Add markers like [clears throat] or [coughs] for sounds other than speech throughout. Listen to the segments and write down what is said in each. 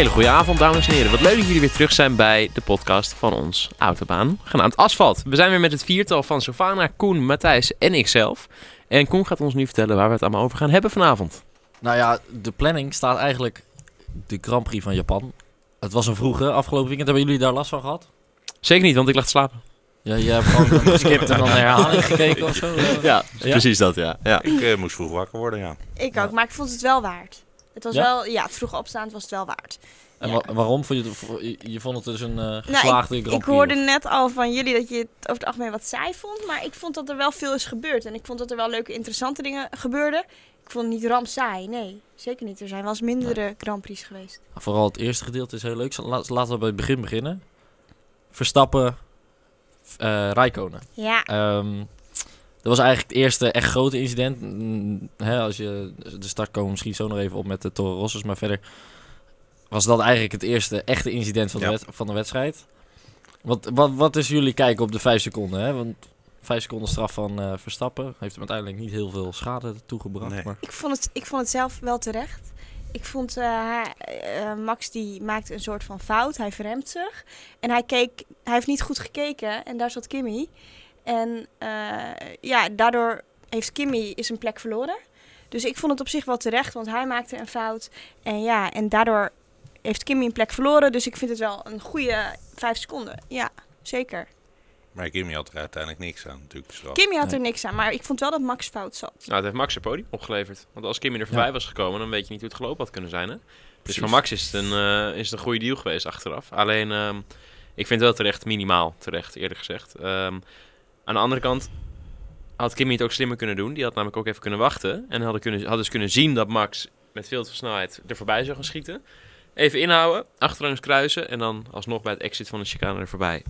Hele goede avond, dames en heren. Wat leuk dat jullie weer terug zijn bij de podcast van ons Autobaan, genaamd Asfalt. We zijn weer met het viertal van Sofana, Koen, Matthijs en ikzelf. En Koen gaat ons nu vertellen waar we het allemaal over gaan hebben vanavond. Nou ja, de planning staat eigenlijk de Grand Prix van Japan. Het was een vroege afgelopen weekend. Hebben jullie daar last van gehad? Zeker niet, want ik lag te slapen. Ja, je hebt gewoon geskipt en dan herhaling gekeken of zo? [laughs] Ja, Ja? precies dat, ja. ja. Ik eh, moest vroeg wakker worden, ja. Ik Ja. ook, maar ik vond het wel waard. Het was Ja? wel, ja, vroeg opstaand was het wel waard. En Ja. wa- waarom? Vond je, het, je, vond het dus een eh Nou, geslaagde Grand ik Prix? hoorde net al van jullie dat je het over het algemeen wat saai vond, maar ik vond dat er wel veel is gebeurd. En ik vond dat er wel leuke, interessante dingen gebeurden. Ik vond het niet rampsaai, nee, zeker niet. Er zijn wel eens mindere Grand Prix geweest. Vooral het eerste gedeelte is heel leuk. Laten we bij het begin beginnen. Verstappen, eh Rijkonen. Ja, Ehm, dat was eigenlijk het eerste echt grote incident. Mm, Hè, als je de start komen misschien zo nog even op met de Toro Rossos, maar verder was dat eigenlijk het eerste echte incident van de, Ja. van de wedstrijd. Wat, wat, wat is jullie kijk op de vijf seconden? Hè? Want vijf seconden straf van eh, Verstappen heeft hem uiteindelijk niet heel veel schade toegebracht. Nee. Maar ik vond het, ik vond het zelf wel terecht. Ik vond eh, eh, Max die maakte een soort van fout. Hij verremt zich. En hij keek, hij heeft niet goed gekeken. En daar zat Kimmy. En eh, ja, daardoor heeft Kimmy is een plek verloren. Dus ik vond het op zich wel terecht, want hij maakte een fout. En ja, en daardoor heeft Kimmy een plek verloren. Dus ik vind het wel een goede vijf seconden. Ja, zeker. Maar Kimmy had er uiteindelijk niks aan, natuurlijk. Kimmy had er niks aan, maar ik vond wel dat Max fout zat. Nou, het heeft Max zijn podium opgeleverd. Want als Kimmy er voorbij Ja. was gekomen, dan weet je niet hoe het gelopen had kunnen zijn. Hè? Dus voor Max is het, een, eh, is het een goede deal geweest achteraf. Alleen, ehm, ik vind het wel terecht, minimaal terecht, eerlijk gezegd. Ehm, aan de andere kant had Kimmy het ook slimmer kunnen doen. Die had namelijk ook even kunnen wachten. En hadden, kunnen, hadden dus kunnen zien dat Max met veel te snelheid er voorbij zou gaan schieten. Even inhouden, achterlangs kruisen en dan alsnog bij het exit van de chicane er voorbij.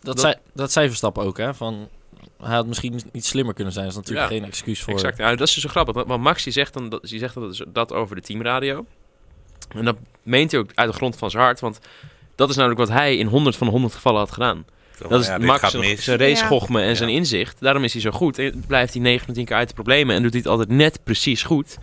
dat, dat- zei, dat zei Verstappen ook, hè? Van, hij had misschien niet slimmer kunnen zijn. Dat is natuurlijk Ja. geen excuus voor... Exact. Ja, dat is dus zo grappig. Want- Max die zegt, dan, dat, die zegt dat, dat over de teamradio. En dat meent hij ook uit de grond van zijn hart. Want dat is namelijk wat hij in 100 van de 100 gevallen had gedaan. Dat is ja, Max gaat zijn, mis. zijn racegochme en Ja. zijn inzicht. Daarom is hij zo goed. En blijft hij 9 van 10 keer uit de problemen. En doet hij het altijd net precies goed.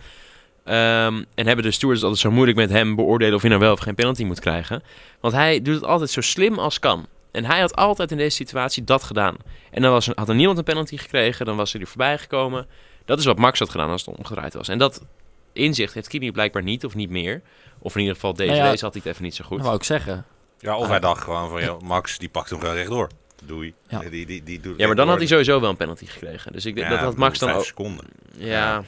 Ehm, en hebben de stewards altijd zo moeilijk met hem beoordelen of hij nou wel of geen penalty moet krijgen. Want hij doet het altijd zo slim als kan. En hij had altijd in deze situatie dat gedaan. En dan was had er niemand een penalty gekregen. Dan was hij er voorbij gekomen. Dat is wat Max had gedaan als het omgedraaid was. En dat inzicht heeft Kimi blijkbaar niet of niet meer. Of in ieder geval deze Nou ja, race had hij het even niet zo goed. Dat wou ik zeggen. Ja, of Ah. hij dacht gewoon van, joh, Max, die pakt hem gewoon rechtdoor. Doei. Ja. Die, die, die, die doet Ja, maar dan had hij sowieso wel een penalty gekregen. Dus ik denk Ja, dat had Max dan ook... vijf seconden. Ja,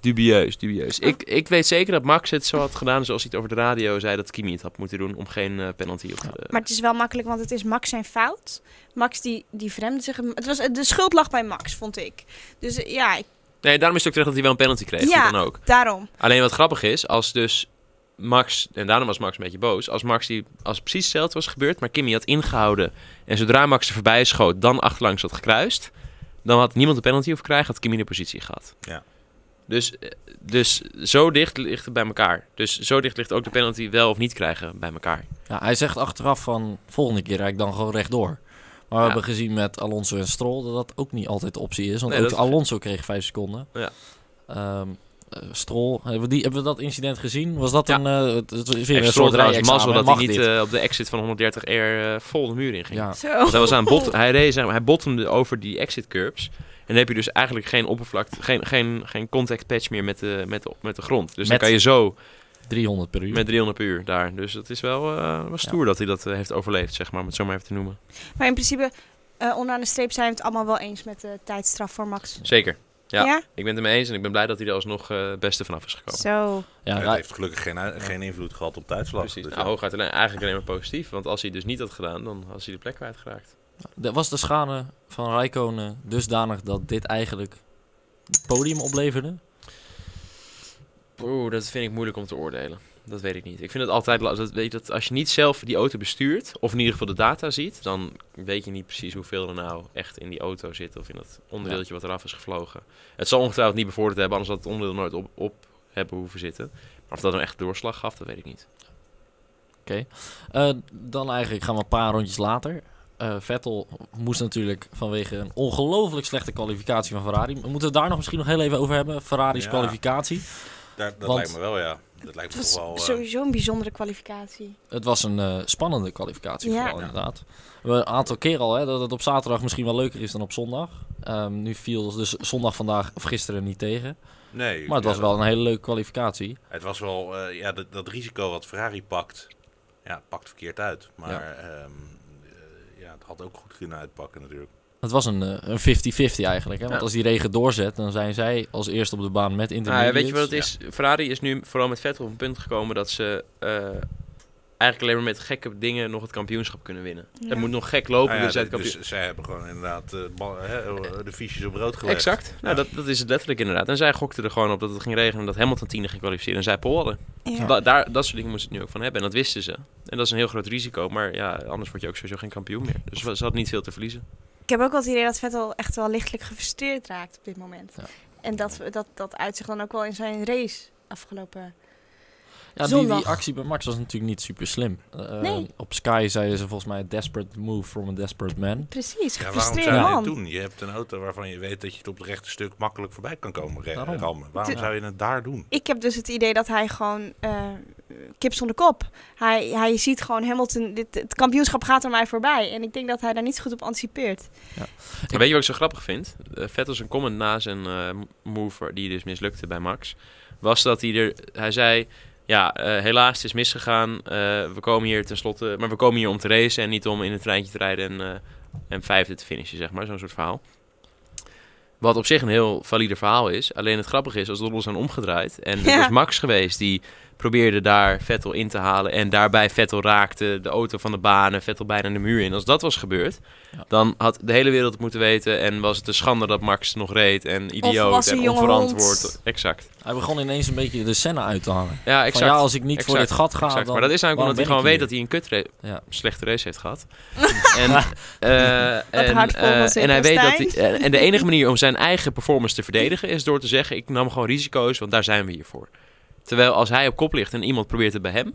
dubieus, dubieus. Ik, ik weet zeker dat Max het zo had gedaan zoals hij het over de radio zei dat Kimi het had moeten doen om geen eh, penalty op te... Maar het is wel makkelijk, want het is Max zijn fout. Max die, die vreemde zich. Het was, de schuld lag bij Max, vond ik. Dus eh, ja, ik- Nee, daarom is het ook terecht dat hij wel een penalty kreeg. Ja. Dan ook. daarom. Alleen wat grappig is, als dus Max, en daarom was Max een beetje boos, als Max die, als precies hetzelfde was gebeurd, maar Kimi had ingehouden en zodra Max er voorbij schoot, dan achterlangs had gekruist, dan had niemand een penalty hoeven krijgen, had Kimi de positie gehad. Ja. Dus, eh, dus zo dicht ligt het bij elkaar. Dus zo dicht ligt ook de penalty wel of niet krijgen bij elkaar. Ja, hij zegt achteraf van volgende keer rijd ik dan gewoon rechtdoor. Maar we Ja. hebben gezien met Alonso en Stroll dat dat ook niet altijd de optie is. Want Nee, ook Alonso kreeg vijf seconden. Ja. Ehm, eh, Stroll, hebben we, die, hebben we dat incident gezien? Was dat Ja. een, eh, het, het is weer een soort trouwens mazzel dat hij niet eh, op de exit van 130 R eh, vol de muur in ging. ja. Zo. Want hij was aan bot, hij reed, zeg maar, hij bottomde over die exit curbs. En dan heb je dus eigenlijk geen oppervlakte, geen, geen, geen contact patch meer met de, met de, met de grond. Dus dan kan je zo 300 per uur. met 300 per uur daar. Dus het is wel, eh wel stoer dat hij dat heeft overleefd, zeg maar, om het zo maar even te noemen. Maar in principe, eh onderaan de streep zijn we het allemaal wel eens met de tijdstraf voor Max. Zeker. Ja. Ik ben het ermee eens en ik ben blij dat hij er alsnog eh, het beste vanaf is gekomen. Zo. ja, Rij- heeft gelukkig geen, geen invloed gehad op de uitslag. Precies. Dus, Nou, ja. hooguit alleen, eigenlijk alleen maar positief. Want als hij dus niet had gedaan, dan had hij de plek kwijtgeraakt. was de schade van Rijkonen dusdanig dat dit eigenlijk het podium opleverde? Oeh, dat vind ik moeilijk om te oordelen. Dat weet ik niet. Ik vind het altijd dat, weet je, dat als je niet zelf die auto bestuurt, of in ieder geval de data ziet, dan weet je niet precies hoeveel er nou echt in die auto zit of in dat onderdeeltje wat eraf is gevlogen. Het zal ongetwijfeld niet bevorderd hebben, anders had het onderdeel nooit op, op hebben hoeven zitten. Maar of dat nou echt doorslag gaf, dat weet ik niet. Eh, dan eigenlijk gaan we een paar rondjes later. Eh, Vettel moest natuurlijk vanwege een ongelooflijk slechte kwalificatie van Ferrari. We moeten het daar nog misschien nog heel even over hebben. Ferrari's Ja. kwalificatie. Daar, dat Want- lijkt me wel, ja. Dat lijkt Het me was wel... eh, sowieso een bijzondere kwalificatie. Het was een eh, spannende kwalificatie Ja. vooral, inderdaad. We een aantal keer al, hè, dat het op zaterdag misschien wel leuker is dan op zondag. Ehm, nu viel dus zondag vandaag of gisteren niet tegen. nee, Maar het ja, was wel een hele leuke kwalificatie. Het was wel, eh, ja, dat, dat risico wat Ferrari pakt, ja, pakt verkeerd uit. Maar Ja. ja, het had ook goed kunnen uitpakken natuurlijk. Het was een eh, een 50-50 eigenlijk. Hè? Want Ja. als die regen doorzet, dan zijn zij als eerste op de baan met intermediates. ja, weet je wat het is? Ferrari is nu vooral met Vettel op een punt gekomen dat ze eh, eigenlijk alleen maar met gekke dingen nog het kampioenschap kunnen winnen. Ja. Het moet nog gek lopen, Nou ja, dus zij het dus kampioen- zij hebben gewoon inderdaad eh, bal- hè, de fiches op rood gelegd. Exact. Nou, dat, dat is het letterlijk inderdaad. En zij gokten er gewoon op dat het ging regenen en dat Hamilton tiende ging kwalificeren. En zij hadden. Ja. Da- daar, dat soort dingen moesten ze het nu ook van hebben. En dat wisten ze. En dat is een heel groot risico. Maar ja, anders word je ook sowieso geen kampioen meer. Dus ze had niet veel te verliezen. Ik heb ook wel het idee dat Vettel echt wel lichtelijk gefrustreerd raakt op dit moment. Ja. En dat, dat, dat uitzicht dan ook wel in zijn race afgelopen. Ja, die, die actie bij Max was natuurlijk niet super slim. Eh, Nee. Op Sky zeiden ze volgens mij desperate move from a desperate man. Precies, Ja, waarom zou je dit doen? Je hebt een auto waarvan je weet dat je het op het rechte stuk makkelijk voorbij kan komen re- Daarom. rammen. Waarom zou je het daar doen? Ik heb dus het idee dat hij gewoon eh, kip zonder kop. Hij, hij ziet gewoon Hamilton, dit, het kampioenschap gaat er mij voorbij. En ik denk dat hij daar niet zo goed op anticipeert. En weet je wat ik zo grappig vind? Uh, Vettel zijn comment na zijn eh, move, die dus mislukte bij Max, was dat hij er, hij zei, ja, eh, helaas, het is misgegaan. Eh, we komen hier tenslotte, maar we komen hier om te racen en niet om in een treintje te rijden en, eh, en vijfde te finishen, zeg maar, zo'n soort verhaal. Wat op zich een heel valide verhaal is. Alleen het grappige is, als de rollen zijn omgedraaid. En het Ja. was Max geweest die probeerde daar Vettel in te halen. En daarbij Vettel raakte de auto van de baan en Vettel bijna de muur in. Als dat was gebeurd, Ja. dan had de hele wereld het moeten weten. En was het een schande dat Max nog reed. En idioot en onverantwoord. hond. Exact. Hij begon ineens een beetje de scène uit te hangen. Ja, Van exact. ja, als ik niet voor dit gat ga, exact. dan... maar dat is namelijk omdat hij gewoon weet dat hij een kut Ja. slechte race heeft gehad. [laughs] en, eh, en, eh, en hij weet dat hij, eh, en de enige manier om zijn eigen performance te verdedigen is door te zeggen: ik nam gewoon risico's, want daar zijn we hier voor. Terwijl als hij op kop ligt en iemand probeert het bij hem,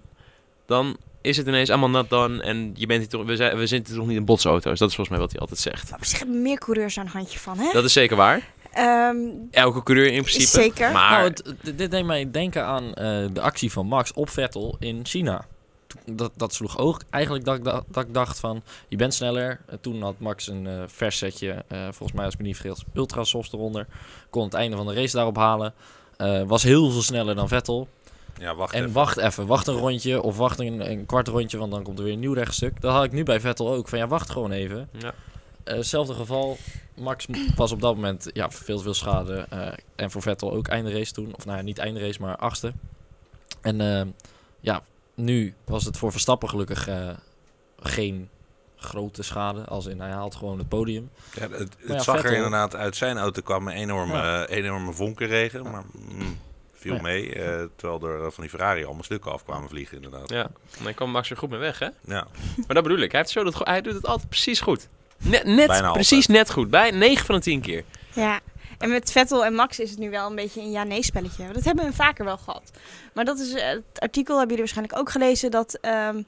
dan is het ineens allemaal not done en je bent hier toch, we, zijn, we zitten toch niet in botsauto's. Dat is volgens mij wat hij altijd zegt. Maar op zich hebben meer coureurs daar een handje van, hè? Dat is zeker waar. Ehm, Elke coureur in principe. Zeker. Maar Nou, het, dit- deed mij denken aan eh, de actie van Max op Vettel in China. Dat, dat sloeg ook eigenlijk dat ik, da- dat ik dacht van, je bent sneller. Eh, toen had Max een eh vers setje, eh, volgens mij als ik me niet vergis, ultra soft eronder. Kon het einde van de race daarop halen. Eh, was heel veel sneller dan Vettel. Ja, wacht En even. wacht even, wacht een rondje of wacht een, een kwart rondje, want dan komt er weer een nieuw rechtstuk. Dat had ik nu bij Vettel ook, van ja, wacht gewoon even. Ja. Eh, hetzelfde geval, Max was op dat moment ja, veel te veel schade. eh, en voor Vettel ook einde race toen. Of nou ja, niet einde race, maar achtste. En eh, ja, nu was het voor Verstappen gelukkig eh, geen grote schade. Als in, hij haalt gewoon het podium. Ja, het het ja, zag er inderdaad uit zijn auto kwam een enorme, Ja. eh, enorme vonkenregen, maar mm, viel Ja. mee. eh, terwijl er eh, van die Ferrari allemaal stukken af kwamen vliegen inderdaad. ja, en dan kwam Max er goed mee weg, hè? Ja. Maar dat bedoel ik. Hij, heeft zo dat, hij doet het altijd precies goed. Net, net Bijna precies net goed. Bij 9 van de 10 keer. Ja, en met Vettel en Max is het nu wel een beetje een ja-nee spelletje. Dat hebben we vaker wel gehad. Maar dat is, het artikel hebben jullie waarschijnlijk ook gelezen, dat ehm,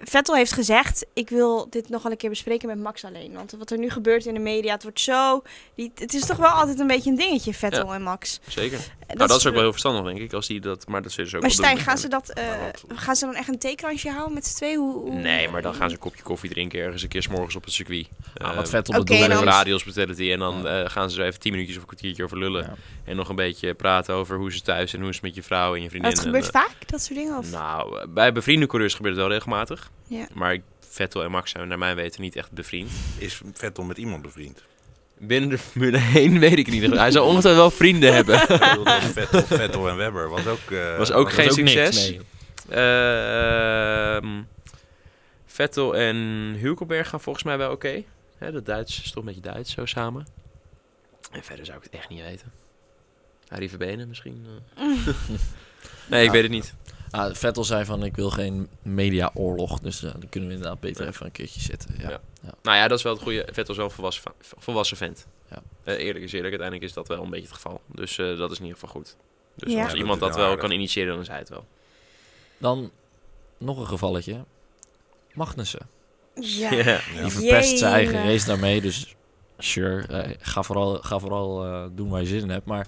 Vettel heeft gezegd, ik wil dit nog wel een keer bespreken met Max alleen. Want wat er nu gebeurt in de media, het wordt zo... Die, het is toch wel altijd een beetje een dingetje, Vettel en Max. Zeker. En nou, dat is ook wel heel verstandig, denk ik. Als die dat, maar dat ook Maar Stijn, doen. gaan ze, dat, eh, wat- gaan ze dan echt een theekransje houden met z'n twee? Hoe, hoe- Nee, maar dan gaan ze een kopje koffie drinken ergens een keer 's morgens op het circuit. Ah, Eh, wat Vettel oké, bedoelde Met dan- radio hospitality en dan eh, gaan ze zo even 10 minuutjes of een kwartiertje over lullen. Ja. En nog een beetje praten over hoe ze thuis en hoe ze met je vrouw en je vriendin. het en, gebeurt eh, vaak, dat soort dingen? Of? Nou, eh, bij bevriende coureurs gebeurt het wel regelmatig. Ja. Maar ik- Vettel en Max zijn naar mijn weten niet echt bevriend. Is Vettel met iemand bevriend? Binnen de Formule 1 weet ik niet. Hij zou ongetwijfeld wel vrienden hebben. Ik bedoel, dat Vettel, Vettel en Webber was ook... eh, Was ook geen is ook niks, succes. nee. Eh, ehm, Vettel en Hulkenberg gaan volgens mij wel oké. Hè, Dat Duits is toch een beetje Duits zo samen. En verder zou ik het echt niet weten. Harry Verbenen misschien. eh. [laughs] nee, ik Ja. weet het niet. Ah, Vettel zei van, ik wil geen mediaoorlog. Dus eh, dan kunnen we inderdaad beter even een keertje zitten. Ja. Ja. Nou ja, dat is wel het goede. Vettel is wel een volwassen, volwassen vent. Ja. Eh, eerlijk is eerlijk, uiteindelijk is dat wel een beetje het geval. Dus eh, dat is in ieder geval goed. Dus Ja. als Ja, iemand dat wel aardig. kan initiëren, dan is hij het wel. Dan nog een gevalletje. Magnussen. Ja. Ja. Die verpest zijn eigen race daarmee. Dus sure, ga vooral, ga vooral eh, doen waar je zin in hebt. Maar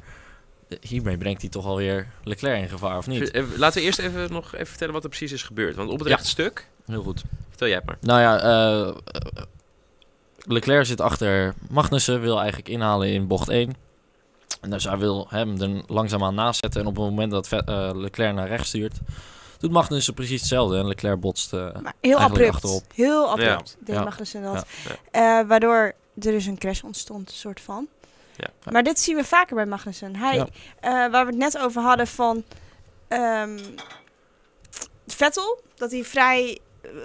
hiermee brengt hij toch alweer Leclerc in gevaar, of niet? Eh, Laten we eerst even nog even vertellen wat er precies is gebeurd. Want op het Ja. rechte stuk, Heel goed. vertel jij het maar. Nou ja, eh, Leclerc zit achter Magnussen, wil eigenlijk inhalen in bocht 1. En dus hij wil hem er langzaamaan naast zetten. En op het moment dat eh, Leclerc naar rechts stuurt, doet Magnussen precies hetzelfde. En Leclerc botst. eh, Maar heel abrupt. achterop. Heel abrupt deed Ja. Magnussen dat. Ja. Eh, waardoor er dus een crash ontstond, een soort van. Ja. Maar dit zien we vaker bij Magnussen. Hij, eh, waar we het net over hadden van ehm, Vettel, dat hij vrij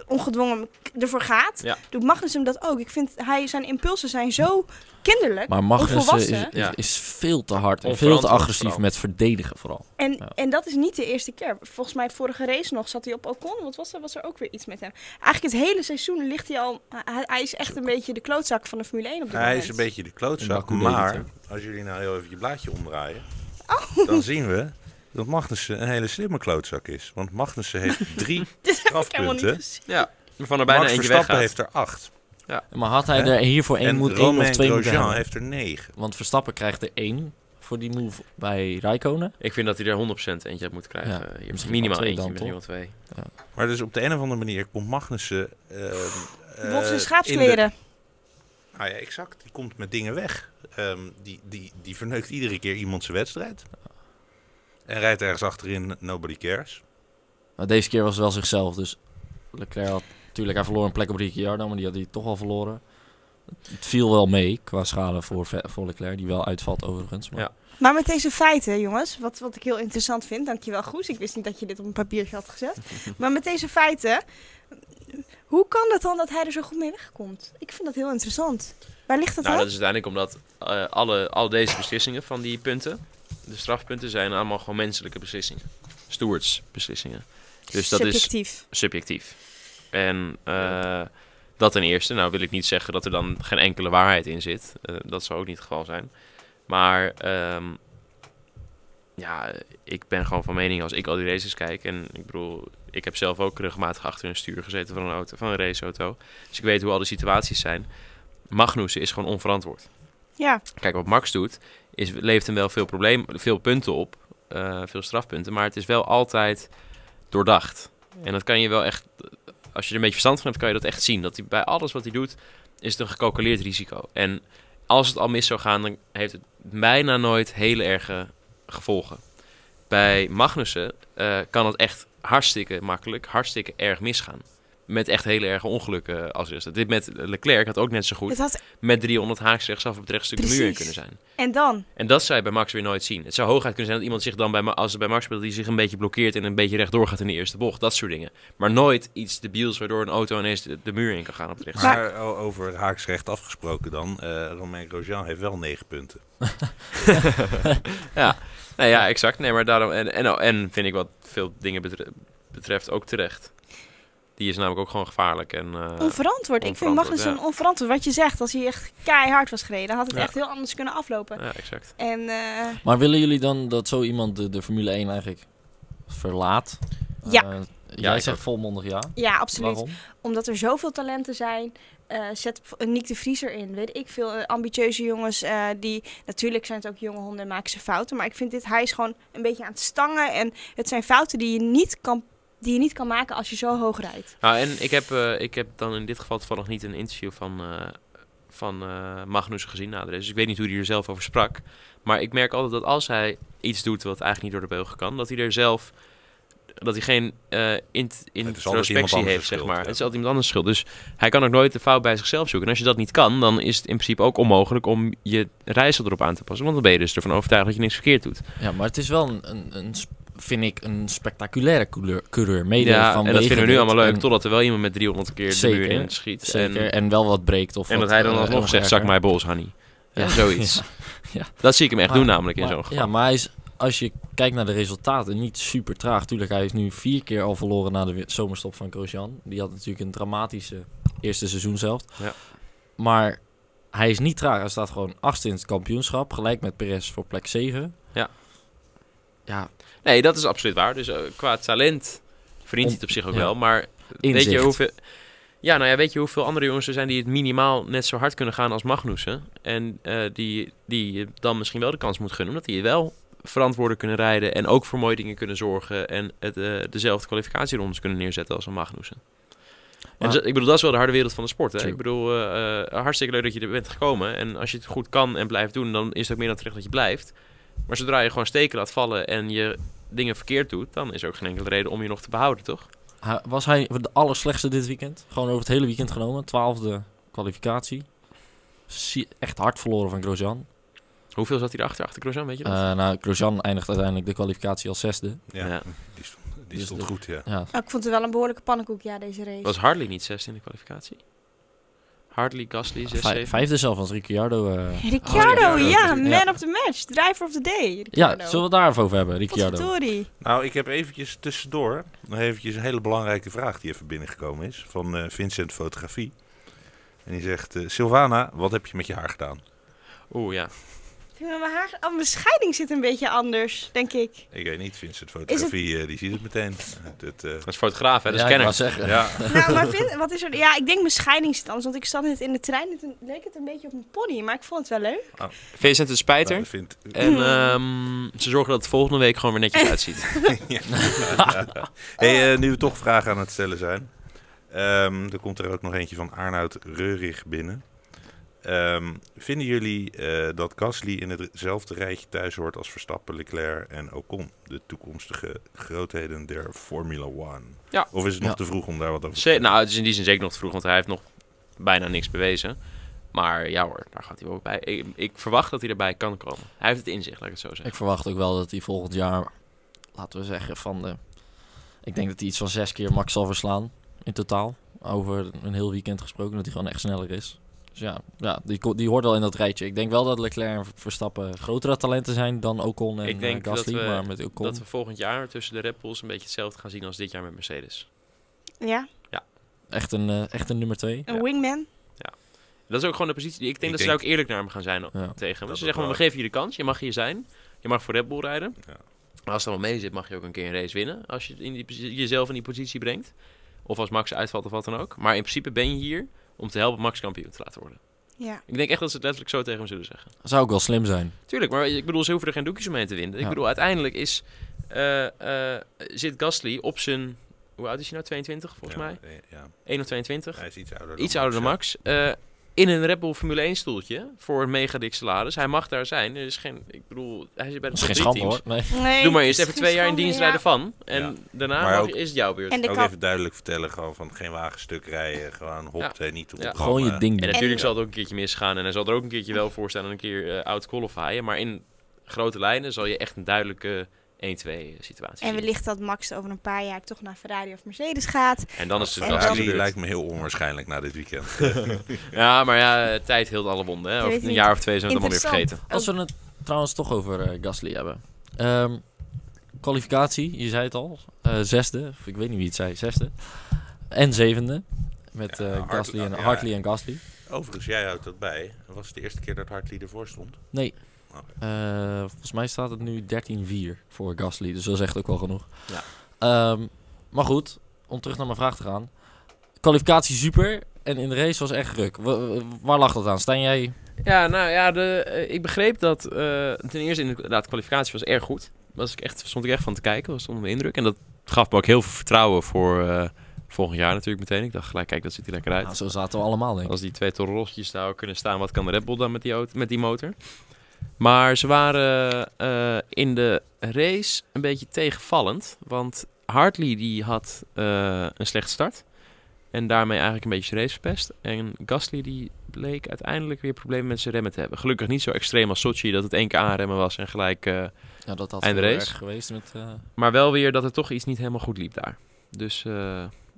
ongedwongen k- ervoor gaat, Ja. doet Magnussen dat ook. Ik vind hij, zijn impulsen zijn zo kinderlijk, maar Magnussen is, Ja. is veel te hard en veel te agressief vooral. met verdedigen vooral. En, Ja. en dat is niet de eerste keer. Volgens mij vorige race nog zat hij op Ocon. Wat was er? Was er ook weer iets met hem? Eigenlijk het hele seizoen ligt hij al... Hij, hij is echt een beetje de klootzak van de Formule 1 op dit Hij moment. is een beetje de klootzak, maar als jullie nou heel even je blaadje omdraaien, Oh. dan zien we dat Magnussen een hele slimme klootzak is. Want Magnussen heeft [laughs] drie [laughs] Strafpunten. Ja, waarvan er bijna Max eentje Verstappen weggaat. heeft er acht. Maar had hij Hè? er hiervoor één, En moet, één of Romain twee moeten Grosjean hebben? heeft er negen. Want Verstappen krijgt er één voor die move bij Rijkonen. Ik vind dat hij er 100% eentje uit moet krijgen. Ja, je hebt misschien minimaal twee eentje, dan, misschien wel twee. Maar dus op de een of andere manier komt Magnussen... ehm, eh, Wolf in zijn de- schaapskleren. Nou ja, exact. Die komt met dingen weg. Ehm, die, die, die verneukt iedere keer iemand zijn wedstrijd. En rijdt ergens achterin, nobody cares. Maar deze keer was het wel zichzelf. Dus Leclerc had natuurlijk, hij verloor een plek op Ricciardo, maar die had hij toch al verloren. Het viel wel mee qua schade voor, voor Leclerc, die wel uitvalt overigens. Maar Ja. Maar met deze feiten, jongens, wat, wat ik heel interessant vind, dankjewel Goes, ik wist niet dat je dit op een papiertje had gezet. [laughs] maar met deze feiten, hoe kan het dan dat hij er zo goed mee wegkomt? Ik vind dat heel interessant. Waar ligt dat Nou, aan? dat is uiteindelijk omdat eh, alle, al deze beslissingen van die punten, de strafpunten, zijn allemaal gewoon menselijke beslissingen. Stewards beslissingen. Dus dat is Subjectief. subjectief. En eh, dat ten eerste, nou wil ik niet zeggen dat er dan geen enkele waarheid in zit. Eh, dat zou ook niet het geval zijn. Maar ehm, ja, ik ben gewoon van mening als ik al die races kijk. En ik bedoel, ik heb zelf ook regelmatig achter een stuur gezeten van een, auto, van een raceauto. Dus ik weet hoe al de situaties zijn. Magnussen is gewoon onverantwoord. Ja, Kijk, wat Max doet, is, levert hem wel veel, probleem, veel punten op. eh, veel strafpunten. Maar het is wel altijd doordacht. En dat kan je wel echt... Als je er een beetje verstand van hebt, kan je dat echt zien. Dat hij bij alles wat hij doet, is het een gecalculeerd risico. En als het al mis zou gaan, dan heeft het bijna nooit hele erge gevolgen. Bij Magnussen eh, kan het echt hartstikke makkelijk, hartstikke erg misgaan. Met echt hele erge ongelukken als resultaat. Dit met Leclerc had ook net zo goed het had, met 300 haaks rechtsaf op het rechtstuk de muur in kunnen zijn. en dan? En dat zou je bij Max weer nooit zien. Het zou hooguit kunnen zijn dat iemand zich dan bij, als het bij Max speelt, die zich een beetje blokkeert en een beetje rechtdoor gaat in de eerste bocht. Dat soort dingen. Maar nooit iets debiels waardoor een auto ineens de, de muur in kan gaan op het rechtstuk. Maar over haaksrecht afgesproken dan. eh Romain Grosjean heeft wel negen punten. [laughs] ja. Nee, ja, exact. Nee, maar daarom, en, en, en vind ik wat veel dingen betre- betreft ook terecht. Die is namelijk ook gewoon gevaarlijk. En, eh, Onverantwoord. Ik vind Magnussen ja. onverantwoord. Wat je zegt, als hij echt keihard was gereden, had het Ja. echt heel anders kunnen aflopen. ja, exact. En eh, Maar willen jullie dan dat zo iemand de, de Formule 1 eigenlijk verlaat? Ja. Eh, jij zegt ook. volmondig ja. ja, absoluut. Waarom? Omdat er zoveel talenten zijn. eh, zet een Nick de Vries erin. Weet ik veel ambitieuze jongens eh, die... Natuurlijk zijn het ook jonge honden en maken ze fouten. Maar ik vind dit... Hij is gewoon een beetje aan het stangen. En het zijn fouten die je niet kan, die je niet kan maken als je zo hoog rijdt. Nou, en ik heb, eh, ik heb dan in dit geval toevallig niet een interview van, eh van eh Magnussen gezien na de race. Dus ik weet niet hoe hij er zelf over sprak. Maar ik merk altijd dat als hij iets doet wat eigenlijk niet door de beugel kan, dat hij er zelf dat hij geen eh int- introspectie heeft, zeg maar. ja. Het is altijd iemand anders schuld. Dus hij kan ook nooit de fout bij zichzelf zoeken. En als je dat niet kan, dan is het in principe ook onmogelijk om je rijssel erop aan te passen. Want dan ben je dus ervan overtuigd dat je niks verkeerd doet. Ja, maar het is wel een, een, een sp- vind ik, een spectaculaire coureur. coureur mede ja, van en dat vinden we nu allemaal leuk, En, totdat er wel iemand met 300 keer de muur in schiet. zeker, En, en, wel wat breekt. Of en wat, dat hij dan eh, alsnog nog zegt, zak my balls, honey. Ja, zoiets. [laughs] Ja. Dat zie ik hem echt Maar- doen namelijk in zo'n geval. Ja, maar hij is, als je kijkt naar de resultaten, niet super traag. Tuurlijk, hij is nu vier keer al verloren na de zomerstop van Grosjean. Die had natuurlijk een dramatische eerste seizoen zelf. Ja. Maar hij is niet traag. Hij staat gewoon achtste in het kampioenschap. Gelijk met Perez voor plek 7. Ja. Ja, Nee, dat is absoluut waar. Dus eh, qua talent verdient hij het op zich ook Ja. wel. Maar weet je hoeveel... Ja, nou ja, weet je hoeveel andere jongens er zijn die het minimaal net zo hard kunnen gaan als Magnussen? En eh, die, die dan misschien wel de kans moet gunnen, omdat hij wel verantwoorden kunnen rijden en ook voor mooie dingen kunnen zorgen en het, eh, dezelfde kwalificatierondes kunnen neerzetten als een Magnussen. En Maar- ik bedoel, dat is wel de harde wereld van de sport. Hè? Ik bedoel, hartstikke leuk dat je er bent gekomen. En als je het goed kan en blijft doen, dan is het ook meer dan terecht dat je blijft. Maar zodra je gewoon steken laat vallen en je dingen verkeerd doet, dan is er ook geen enkele reden om je nog te behouden, toch? Was hij de allerslechtste dit weekend? Gewoon over het hele weekend genomen. Twaalfde kwalificatie. Echt hard verloren van Grosjean. Hoeveel zat hij erachter, achter Grosjean, weet je dat? Eh nou, Grosjean eindigt uiteindelijk de kwalificatie als zesde. Ja, Ja. die stond, die Dus stond goed, ja. Ja, ik vond het wel een behoorlijke pannenkoek, ja, deze race. Was Hartley niet zesde in de kwalificatie? Hartley, Gasly, 6, Vij- 7. vijfde zelf als Ricciardo. eh. Ricciardo, Oh, ja, ja. man Ja. of the match. Driver of the day. Ja, Ricciardo. zullen we het daar even over hebben, Ricciardo? Potverdorie. Nou, ik heb eventjes tussendoor nog eventjes een hele belangrijke vraag die even binnengekomen is. Van eh, Vincent Fotografie. En die zegt, eh, Sylvana, wat heb je met je haar gedaan? Oeh, ja. Vind Mijn, haar, oh, mijn scheiding zit een beetje anders, denk ik. Ik weet niet, Vincent Fotografie, eh, die ziet het meteen. Het, eh, Dat is fotograaf, hè? Dat is ja, ik kenner. zeggen. ja, nou, maar vind, wat is er? Ja, ik denk mijn scheiding zit anders. Want ik zat net in de trein en toen leek het een beetje op een pony. Maar ik vond het wel leuk. Vincent is spijter. nou, vindt, En ehm, ze zorgen dat het volgende week gewoon weer netjes [laughs] uitziet. [laughs] hey, eh, nu we toch vragen aan het stellen zijn. Ehm, er komt er ook nog eentje van Arnoud Reurig binnen. Ehm, vinden jullie eh, dat Gasly in hetzelfde rijtje thuis hoort als Verstappen, Leclerc en Ocon? De toekomstige grootheden der Formula One. Ja. Of is het nog Ja. te vroeg om daar wat over te Ze- zeggen? nou, het is in die zin zeker nog te vroeg, want hij heeft nog bijna niks bewezen. Maar ja hoor, daar gaat hij wel bij. Ik, ik verwacht dat hij erbij kan komen. Hij heeft het in zich, laat ik het zo zeggen. Ik verwacht ook wel dat hij volgend jaar, laten we zeggen, van de... Ik denk dat hij iets van zes keer max zal verslaan in totaal. Over een heel weekend gesproken, dat hij gewoon echt sneller is. Dus ja, ja die, die hoort wel in dat rijtje. Ik denk wel dat Leclerc en Verstappen grotere talenten zijn dan Ocon en Ik denk eh, dat Gasly. we- maar met Ocon... Dat we volgend jaar tussen de Red Bulls een beetje hetzelfde gaan zien als dit jaar met Mercedes. Ja, Echt een, eh, echt een nummer twee. een Ja. wingman. Dat is ook gewoon de positie die ik denk Ik dat ze denk- daar ook eerlijk naar hem gaan zijn Ja. tegen hem. Dat Ze zeggen, wel. we geven je de kans, je mag hier zijn. Je mag voor Red Bull rijden. Ja. Maar als het allemaal mee zit, mag je ook een keer een race winnen. Als je in die, jezelf in die positie brengt. Of als Max uitvalt of wat dan ook. Maar in principe ben je hier om te helpen Max kampioen te laten worden. Ja. Ik denk echt dat ze het letterlijk zo tegen hem zullen zeggen. Zou ook wel slim zijn. Tuurlijk, maar ik bedoel, ze hoeven er geen doekjes omheen te winden. Ik bedoel, uiteindelijk is, eh, eh, zit Gasly op zijn... Hoe oud is hij nou? 22 volgens Ja, mij? eh, Ja, 1 of 22? hij is iets ouder dan Iets ouder dan ja. Max. In een Red Bull Formule 1 stoeltje voor een mega dik salaris. Hij mag daar zijn. Er is geen, ik bedoel, hij zit bij de Dat is top geen drie schande hoor. Nee. Nee, Doe maar eerst even twee jaar in dienst ja. rijden van. En Ja. daarna ook- is het jouw beurt. En Ook even duidelijk vertellen, gewoon van geen wagenstuk rijden, gewoon hopt en niet op Gewoon je ding En natuurlijk zal het ook een keertje misgaan. En hij zal er ook een keertje wel voor staan en een keer eh out qualifyen. Maar in grote lijnen zal je echt een duidelijke 1-2 situatie En wellicht dat Max over een paar jaar toch naar Ferrari of Mercedes gaat. En dan is het dan- lijkt me heel onwaarschijnlijk na dit weekend. [laughs] [laughs] Ja, maar ja, eh, tijd hield alle wonden. Hè. Over een jaar of twee zijn we het allemaal weer vergeten. Als we het trouwens toch over eh, Gasly hebben. Ehm, kwalificatie, je zei het al. eh, zesde, of ik weet niet wie het zei, zesde. En zevende. Met Ja, eh, Gasly en, ja. Hartley en Gasly. Overigens, jij houdt dat bij. Was het de eerste keer dat Hartley ervoor stond? Nee. Eh, volgens mij staat het nu 13-4 voor Gasly. Dus dat is echt ook wel genoeg. Ja. Ehm, maar goed, om terug naar mijn vraag te gaan. Kwalificatie super. En in de race was echt ruk. Wa- wa- waar lag dat aan? Staan jij... Ja, nou ja, de, eh, ik begreep dat eh, ten eerste inderdaad de kwalificatie was erg goed. Was ik echt, stond ik echt van te kijken, was onder de indruk. En dat gaf me ook heel veel vertrouwen voor eh, volgend jaar natuurlijk meteen. Ik dacht gelijk, kijk, dat ziet er lekker uit. Nou, zo zaten we allemaal, denk ik. Als die twee Torosjes daar kunnen staan, wat kan de Red Bull dan met die, auto, met die motor? Maar ze waren eh, in de race een beetje tegenvallend. Want Hartley die had eh, een slechte start. En daarmee eigenlijk een beetje race verpest. En Gasly die bleek uiteindelijk weer problemen met zijn remmen te hebben. Gelukkig niet zo extreem als Sochi, dat het één keer aanremmen was en gelijk... eh, Ja, dat had race? geweest met... maar wel weer dat het toch iets niet helemaal goed liep daar. Dus,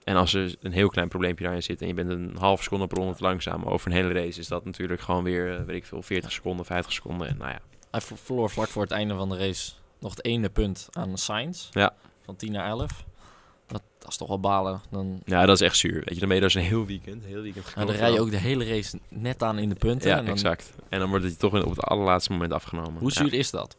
en als er een heel klein probleempje daarin zit en je bent een halve seconde per ronde te langzaam over een hele race, is dat natuurlijk gewoon weer, eh, weet ik veel, 40 seconden, 50 seconden. En nou ja, Hij ver- verloor vlak voor het einde van de race nog het ene punt aan Sainz. Ja. Van 10 naar 11. Dat, dat is toch wel balen. Dan, ja, dat is echt zuur. Weet je, dan ben je dus een heel weekend, heel weekend nou, dan geknopt rij je dan. ook de hele race net aan in de punten. Ja, en dan, exact. En dan wordt het je toch op het allerlaatste moment afgenomen. Hoe Ja. zuur is dat?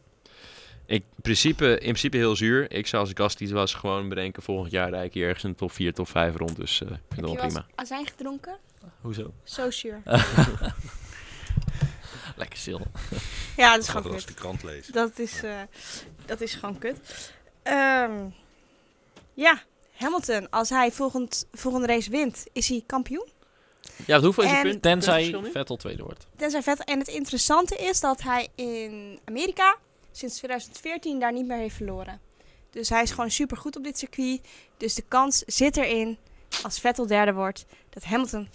Ik, in, principe, in principe heel zuur. Ik zou als Gasly was gewoon bedenken, volgend jaar rijd ik hier ergens in de top 4, top 5 rond. Dus eh, ik vind het Heb wel prima. azijn gedronken? Hoezo? Zo zuur. [laughs] [laughs] Lekker stil. Ja, dat is gewoon kut. de krant lees. Dat is, eh, dat is gewoon kut. Ehm, ja, Hamilton, als hij volgend, volgende race wint, is hij kampioen. Ja, hoeveel is het punt? Tenzij? Vettel tweede wordt. Tenzij vet. En het interessante is dat hij in Amerika sinds 2014 daar niet meer heeft verloren. Dus hij is gewoon super goed op dit circuit. Dus de kans zit erin, als Vettel derde wordt, dat Hamilton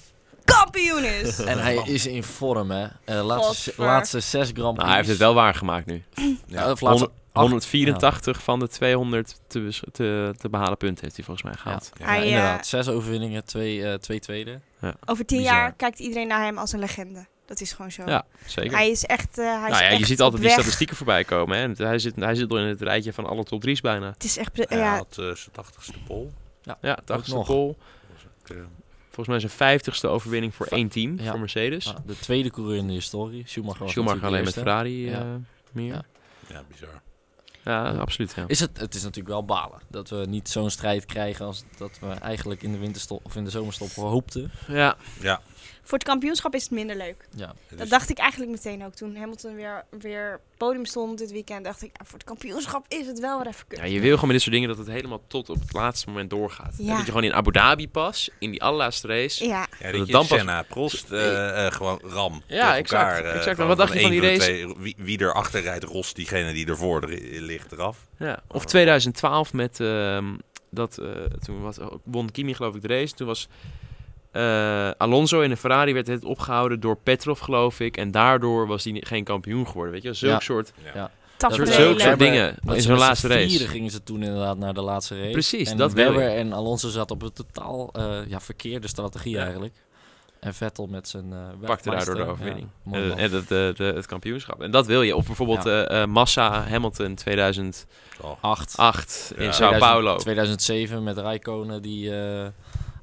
kampioen is. [laughs] En hij is in vorm, hè. Eh, laatste, laatste zes Grand Prix. Nou, hij heeft het wel waargemaakt nu. [clears throat] Ja, of laatste 100 184 van de 200 te, te, te behalen punten heeft hij volgens mij gehaald. Ja, Hij, eh, inderdaad. Zes overwinningen, twee, eh, twee tweede. Over tien Bizar. jaar kijkt iedereen naar hem als een legende. Dat is gewoon zo. Ja, zeker. Hij is echt. eh, hij is nou ja, je ziet altijd die weg. statistieken voorbij komen. Hè? Hij zit, hij zit al in het rijtje van alle top 3's bijna. Het is echt. Hij ja, had eh, zijn tachtigste pol. Ja, 80ste pole. Was ook, eh, Volgens mij zijn 50ste overwinning voor Va- één team, Ja. voor Mercedes. De tweede coureur in de historie. Schumacher Schumacher alleen met Ferrari Ja. eh, meer. Ja. Ja, ja, absoluut. Ja. Is het, het is natuurlijk wel balen dat we niet zo'n strijd krijgen als dat we eigenlijk in de winterstop of in de zomerstop hoopten. Ja, Ja. voor het kampioenschap is het minder leuk. Ja. Dat dacht ik eigenlijk meteen ook toen Hamilton weer, weer podium stond dit weekend. Dacht ik, ja, voor het kampioenschap is het wel weer even kut. Ja, je wil gewoon met dit soort dingen dat het helemaal tot op het laatste moment doorgaat. Ja. Dat je gewoon in Abu Dhabi pas, in die allerlaatste race. Ja, Ja, dat dat het je dan pas- Senna, Prost, eh, eh, gewoon ram. Ja, exact, elkaar, eh, exact. Maar wat dacht je van die race? twee- wie, wie er achter rijdt, Ros, diegene die ervoor er- ligt eraf. Ja. Of 2012 met ehm, dat eh, toen was, won Kimi geloof ik de race. Toen was eh, Alonso in een Ferrari werd het opgehouden door Petrov geloof ik en daardoor was hij geen kampioen geworden, weet je? Zulk Ja. soort Ja. zulke soort Webber- dingen Dat in zo'n laatste race. vieren gingen ze toen inderdaad naar de laatste race. Precies, en dat wil Webber je. en Alonso zaten op een totaal eh, ja, verkeerde strategie Ja. eigenlijk. En Vettel met zijn uh, pakte daardoor de overwinning. Eh, en het, de, de, het kampioenschap. En dat wil je. Of bijvoorbeeld Ja. eh, eh, Massa Hamilton 2008 Oh, Acht. Ja. in Sao 2000 Paulo. 2007 met Räikkönen die eh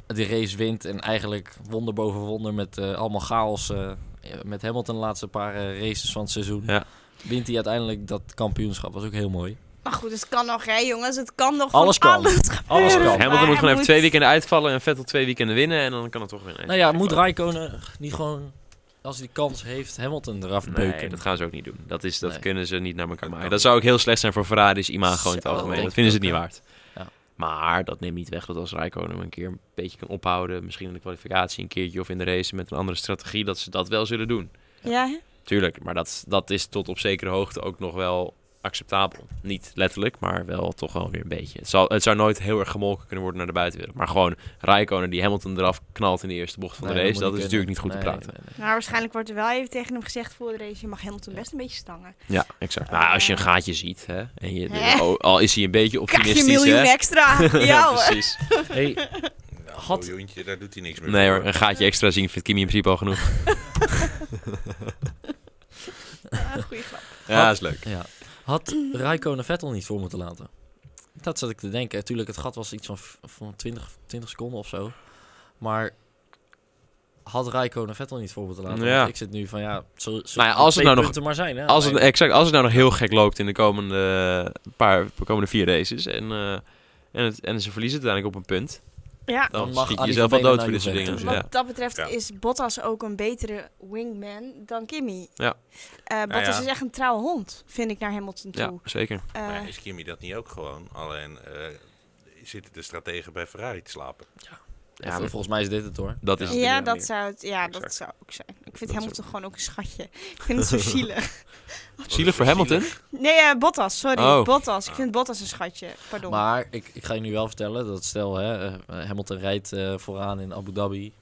die race wint. En eigenlijk wonder boven wonder met eh, allemaal chaos. eh, met Hamilton de laatste paar eh, races van het seizoen. Ja. Wint hij uiteindelijk dat kampioenschap. Was ook heel mooi. Maar goed, het kan nog, hè jongens. Het kan nog Alles van kan. alles gebeuren. Alles kan. Hamilton Maar moet gewoon even twee weekenden uitvallen en Vettel twee weekenden winnen en dan kan het toch winnen. Nou ja, moet Räikkönen niet gewoon, als hij die kans heeft, Hamilton eraf beuken? Nee, dat gaan ze ook niet doen. Dat, is, dat Nee. kunnen ze niet naar elkaar Dat maken. Dat zou ook heel slecht zijn voor Ferrari's imago in het algemeen. Dat vinden ze het niet waard. Maar dat neemt niet weg dat als Rijkonen hem een keer een beetje kan ophouden, misschien in de kwalificatie een keertje of in de race met een andere strategie, dat ze dat wel zullen doen. Ja? Tuurlijk, maar dat, dat is tot op zekere hoogte ook nog wel acceptabel. Niet letterlijk, maar wel toch wel weer een beetje. Het, zal, het zou nooit heel erg gemolken kunnen worden naar de buitenwereld. Maar gewoon Rijkonen die Hamilton eraf knalt in de eerste bocht van de race, dat is kunnen. natuurlijk niet goed te praten. nee, nee. Maar waarschijnlijk wordt er wel even tegen hem gezegd voor de race. Je mag Hamilton best een beetje stangen. Ja, exact. Nou, als je een gaatje ziet, hè, en je, Hè? oh, al is hij een beetje Krijg je een optimistisch, miljoen hè. extra. [laughs] ja precies. Hey, Had- een daar doet hij niks meer Nee hoor, een gaatje extra zien vindt Kimi in principe al genoeg. [laughs] Ah, goeie grap. Ja, is leuk. ja. Had Räikkönen Vettel niet voor moeten laten? Dat zat ik te denken. Natuurlijk, het gat was iets van, v- van 20, 20 seconden of zo. Maar had Räikkönen Vettel niet voor moeten laten? Ja. Ik zit nu van ja, zo, zo Nou ja, als het nou nog- maar zijn. Hè, Als het, exact, als het nou nog heel gek loopt in de komende, paar, de komende vier races en, eh, en, het, en ze verliezen uiteindelijk op een punt, Ja, dan, Dan mag schiet je jezelf van wel dood voor dit soort dingen. wat Ja. dat betreft Ja. is Bottas ook een betere wingman dan Kimmy. Ja. Eh, Bottas ja. is echt een trouwe hond, vind ik, naar Hamilton toe. ja, zeker. Eh, Maar is Kimi dat niet ook gewoon? Alleen eh, zitten de strategen bij Ferrari te slapen. Ja, Maar volgens mij is dit het hoor. dat is het ja, dat zou het, ja, dat zou ook zijn. Ik vind Dat Hamilton gewoon ook een schatje. Ik vind het zo [laughs] zielig. Zielig voor Hamilton? Nee, eh, Bottas, sorry. Oh. Bottas. Ik vind Bottas een schatje. Pardon. Maar ik, ik ga je nu wel vertellen dat stel hè, eh, Hamilton rijdt eh, vooraan in Abu Dhabi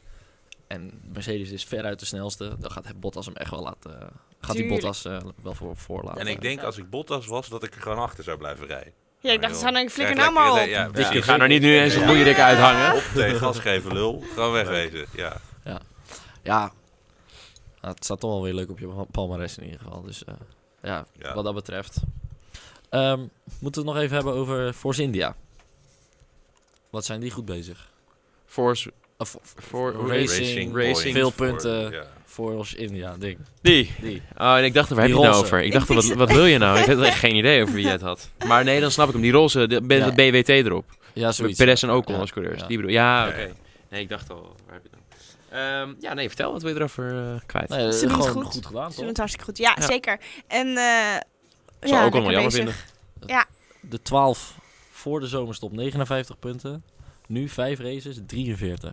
en Mercedes is veruit de snelste, dan gaat Bottas hem echt wel laten. gaat die. Bottas wel voor, voor laten. En ik denk als ik Bottas was, dat ik er gewoon achter zou blijven rijden. Ja, ik dacht, zou nou, ik flikker nou maar op. Ja, Je precies. gaat er niet nu eens een Ja. goede dik uithangen. Op tegen gas geven, lul. Gewoon wegwezen. Ja. Ja, Nou, het staat toch wel weer leuk op je palmares in ieder geval. Dus eh, ja, Ja. wat dat betreft. Ehm, moeten we het nog even hebben over Force India. Wat zijn die goed bezig? Force, Of, voor Racing, racing. veel voor- punten. Ja. Force India, ding. Die. Die. Oh, en ik dacht, waar heb Die je het nou roze. over? Ik Ik dacht, wat, wat wil je nou? Ik [laughs] had echt geen idee over wie je het had. Maar nee, dan snap ik hem. Die roze, de, de Ja. BWT erop. Ja, zoiets. Perez en Ocon Ja, als coureurs. ja. Die bedoel, ja, Ja, oké. ja. Nee, ik dacht al, waar heb je het nou? Ehm, ja, nee, vertel. Wat wil je erover eh, kwijt? Nee, Ze doen het gewoon goed. goed gedaan, Ze doen toch? het hartstikke goed. Ja, Ja. zeker. En eh Zou ja, ook allemaal jammer bezig. vinden. De 12 voor de zomerstop 59 punten. Nu 5 races, 43.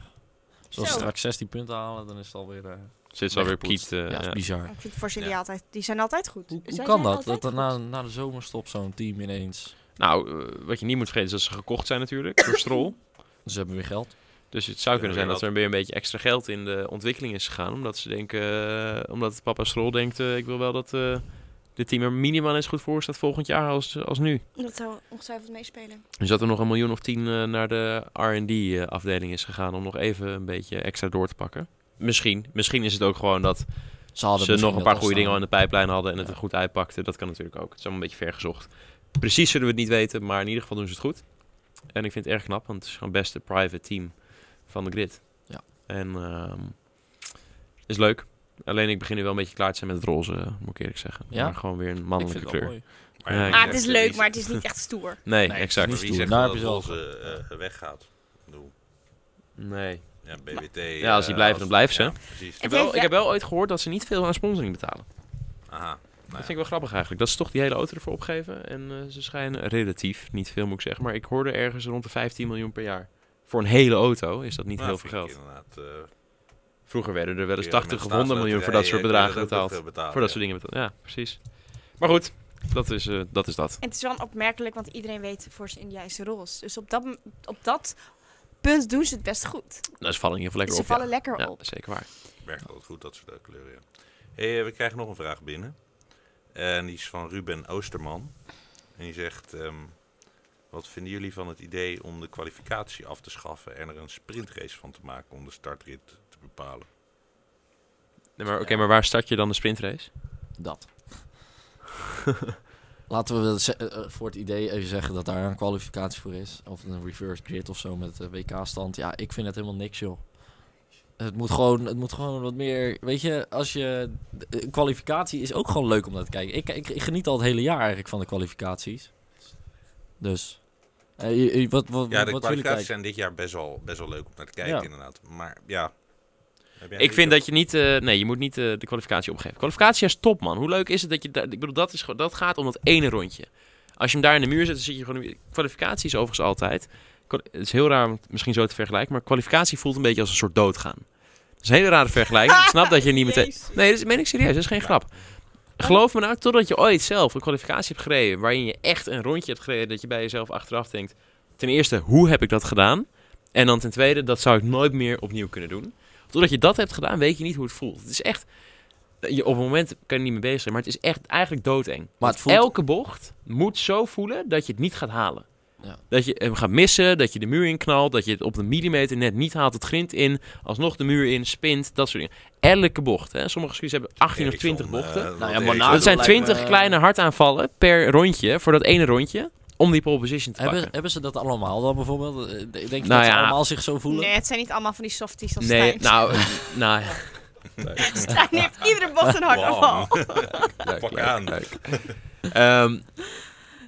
Dus als ze Zo. straks 16 punten halen, dan is het alweer... eh Zit ze alweer. Piet. eh, ja, is bizar. Ik vind voor jullie Ja. altijd, die zijn altijd goed. Hoe, hoe kan dat? Dat er na, na de zomerstop zo'n team ineens... Nou, eh, wat je niet moet vergeten is dat ze gekocht zijn natuurlijk door [coughs] Stroll. Ze hebben weer geld. Dus het zou Ja, kunnen zijn dat er weer een beetje extra geld in de ontwikkeling is gegaan. Omdat ze denken, eh, omdat papa Stroll denkt, eh, ik wil wel dat eh dit team er minimaal eens goed voor staat volgend jaar als, als nu. Dat zou ongetwijfeld meespelen. Dus dat er nog een miljoen of tien naar de R&D afdeling is gegaan om nog even een beetje extra door te pakken. Misschien. Misschien is het ook gewoon dat Ze, hadden ze nog een paar goede dingen al in staan. de pijplijn hadden en het Ja. er goed uitpakte. Dat kan natuurlijk ook. Het is allemaal een beetje vergezocht. Precies zullen we het niet weten, maar in ieder geval doen ze het goed. En ik vind het erg knap, want het is gewoon het beste private team van de grid. Ja. En ehm, is leuk. Alleen ik begin nu wel een beetje klaar te zijn met het roze, moet ik eerlijk zeggen. Ja? Maar gewoon weer een Ik mannelijke vind het wel kleur. mooi. Maar Ja, Ah, het is leuk, maar het is niet echt stoer. Nee, Nee, exact. niet Wie stoer. zegt Daar dat roze eh, weggaat? Nee. Ja, BWT. Ja, als die eh, blijven, dan blijven ze. Ja, precies. Ik heb, wel, ik heb wel ooit gehoord dat ze niet veel aan sponsoring betalen. Aha. Dat vind ik wel grappig eigenlijk. Dat ze toch die hele auto ervoor opgeven. En eh, ze schijnen relatief, niet veel moet ik zeggen. Maar ik hoorde ergens rond de 15 miljoen per jaar. Voor een hele auto is dat niet heel veel geld. Vroeger werden er wel eens 80 of 100 miljoen voor dat soort bedragen betaald. Voor dat soort dingen betaald. Ja, precies. Maar goed, dat is, eh, dat, is dat. En het is wel opmerkelijk, want iedereen weet voor zijn Indiase roze. Dus op dat, op dat punt doen ze het best goed. Nou, ze vallen in ieder geval lekker ze op. vallen ja. lekker Ja, op. zeker waar. Werkt altijd goed, dat soort kleuren, ja. Hey, eh, we krijgen nog een vraag binnen. En die is van Ruben Oosterman. En die zegt... ehm, wat vinden jullie van het idee om de kwalificatie af te schaffen... en er een sprintrace van te maken om de startrit te bepalen? Nee, maar, Oké, maar waar start je dan de sprintrace? Dat. [laughs] Laten we eh, eh, voor het idee even zeggen dat daar een kwalificatie voor is. Of een reverse grid of zo met de WK-stand. Ja, ik vind het helemaal niks, joh. Het moet, gewoon, het moet gewoon wat meer... Weet je, als je... Een kwalificatie is ook gewoon leuk om naar te kijken. Ik, ik, ik geniet al het hele jaar eigenlijk van de kwalificaties. Dus... eh, je- je- wat, wat, Ja, de wat kwalificaties zijn dit jaar best wel, best wel leuk om naar te kijken, Ja. inderdaad. Maar ja... Ik vind dat je niet... eh, nee, je moet niet eh, de kwalificatie opgeven. Kwalificatie is top, man. Hoe leuk is het dat je... da- ik bedoel, dat, is, gewoon- dat gaat om dat ene rondje. Als je hem daar in de muur zet, dan zit je gewoon... Kwalificatie is overigens altijd... Het is heel raar om het misschien zo te vergelijken, maar kwalificatie voelt een beetje als een soort doodgaan. Dat is een hele rare vergelijking. Ik snap dat je niet meteen... [laughs] Nee, dat is- meen ik serieus. Dat is geen grap. Geloof me nou, totdat je ooit zelf een kwalificatie hebt gereden... waarin je echt een rondje hebt gereden... dat je bij jezelf achteraf denkt... ten eerste, hoe heb ik dat gedaan? En dan ten tweede, dat zou ik nooit meer opnieuw kunnen doen. Totdat je dat hebt gedaan, weet je niet hoe het voelt. Het is echt... Je, op het moment kan je niet mee bezig zijn, maar het is echt eigenlijk doodeng. Het voelt- elke bocht moet zo voelen dat je het niet gaat halen. Ja. Dat je hem gaat missen, dat je de muur in knalt, dat je het op de millimeter net niet haalt, het grind in, alsnog de muur in, spint, dat soort dingen. Elke bocht. Hè. Sommige circuits hebben 18 of Ericsson, 20 bochten. eh, Nou ja, dat zijn lijkt me- 20 kleine hartaanvallen per rondje, voor dat ene rondje, om die pole position te Hebben, pakken. hebben ze dat allemaal dan bijvoorbeeld? Eh, Denk je Nou dat ze ja. allemaal zich zo voelen? Nee, het zijn niet allemaal van die softies als Nee, Stijn. nou, [laughs] nou Stijn heeft iedere bocht een hartaanval. leuk, [laughs] Pak leuk, aan. leuk. Ehm,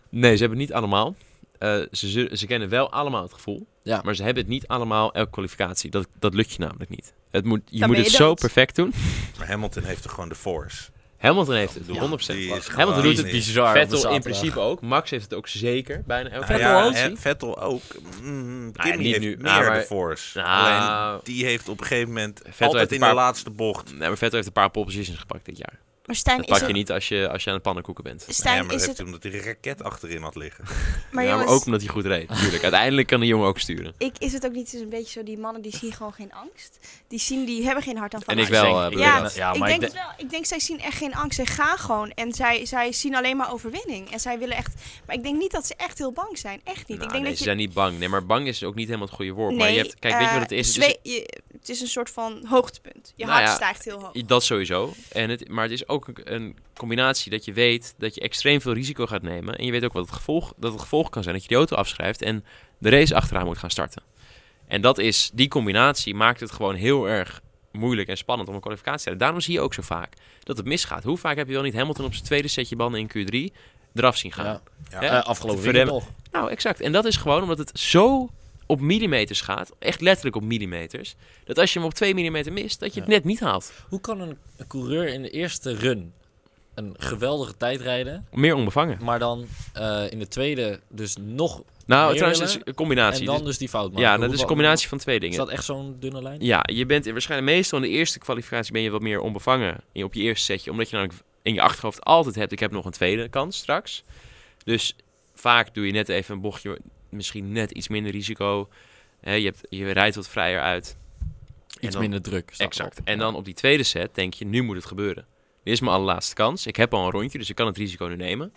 nee, ze hebben het niet allemaal. Eh, ze, ze kennen wel allemaal het gevoel. Ja. Maar ze hebben het niet allemaal elke kwalificatie. Dat, dat lukt je namelijk niet. Het moet, je Dan moet het zo perfect doen. [laughs] Maar Hamilton heeft er gewoon de force. Hamilton heeft het, Ja, 100%. die is Hamilton doet het bizar. de Vettel in principe ook. Max heeft het ook zeker. Bijna elke Vettel ja, ook? en Vettel ook. Mm, niet heeft nu. meer Nou, maar- de force. Nou, Alleen die heeft op een gegeven moment heeft altijd in paar- de laatste bocht. Nee, maar Vettel heeft een paar pole positions gepakt dit jaar. Maar Stijn, Dat is pak je het, niet als je, als je aan de pannenkoeken bent. Stijn, ja, maar is dat het... heeft omdat hij een raket achterin had liggen. [laughs] Maar ja, jongens, maar ook omdat hij goed reed. Tuurlijk. Uiteindelijk kan de jongen ook sturen. ik, is het ook niet eens een beetje zo, die mannen die zien gewoon geen angst. Die, zien, die hebben geen hartaanval. En ik Maar wel. denk- eh, Ja, ik maar denk ik het wel. Ik denk, zij zien echt geen angst. Zij gaan gewoon. En zij, zij zien alleen maar overwinning. En zij willen echt... Maar ik denk niet dat ze echt heel bang zijn. Echt niet. Nou, ik denk nee, dat ze je... zijn niet bang. Nee, maar bang is ook niet helemaal het goede woord. maar Nee, je hebt, kijk, weet je wat het eh, is? Het je- het is een soort van hoogtepunt. Je Nou hart ja, stijgt heel hoog. Dat sowieso. En het, maar het is ook een, een combinatie dat je weet dat je extreem veel risico gaat nemen. En je weet ook wat het gevolg, dat het gevolg kan zijn dat je die auto afschrijft en de race achteraan moet gaan starten. En dat is, die combinatie maakt het gewoon heel erg moeilijk en spannend om een kwalificatie te hebben. Daarom zie je ook zo vaak dat het misgaat. Hoe vaak heb je wel niet Hamilton op zijn tweede setje banden in Q3 eraf zien gaan? Ja. Ja. Hè? Eh, afgelopen weekend nog. Nou, exact. En dat is gewoon omdat het zo op millimeters gaat, echt letterlijk op millimeters, dat als je hem op 2 millimeter mist, dat je het Ja. net niet haalt. Hoe kan een, een coureur in de eerste run een geweldige tijd rijden, Meer onbevangen. maar dan eh, in de tweede dus nog... Nou, trouwens, het is een combinatie. en dan Dus- dus die fout maken? ja, Hoe- dat is een combinatie van twee Is dingen. dat echt zo'n dunne lijn? Ja, je bent waarschijnlijk meestal in de eerste kwalificatie ben je wat meer onbevangen in- op je eerste setje. Omdat je namelijk in je achterhoofd altijd hebt, ik heb nog een tweede kans straks. Dus vaak doe je net even een bochtje, misschien net iets minder risico. Hè, je, hebt, je rijdt wat vrijer uit. En Iets dan- minder druk. Exact. En dan op die tweede set denk je, nu moet het gebeuren. Dit is mijn allerlaatste kans. Ik heb al een rondje, dus ik kan het risico nu nemen.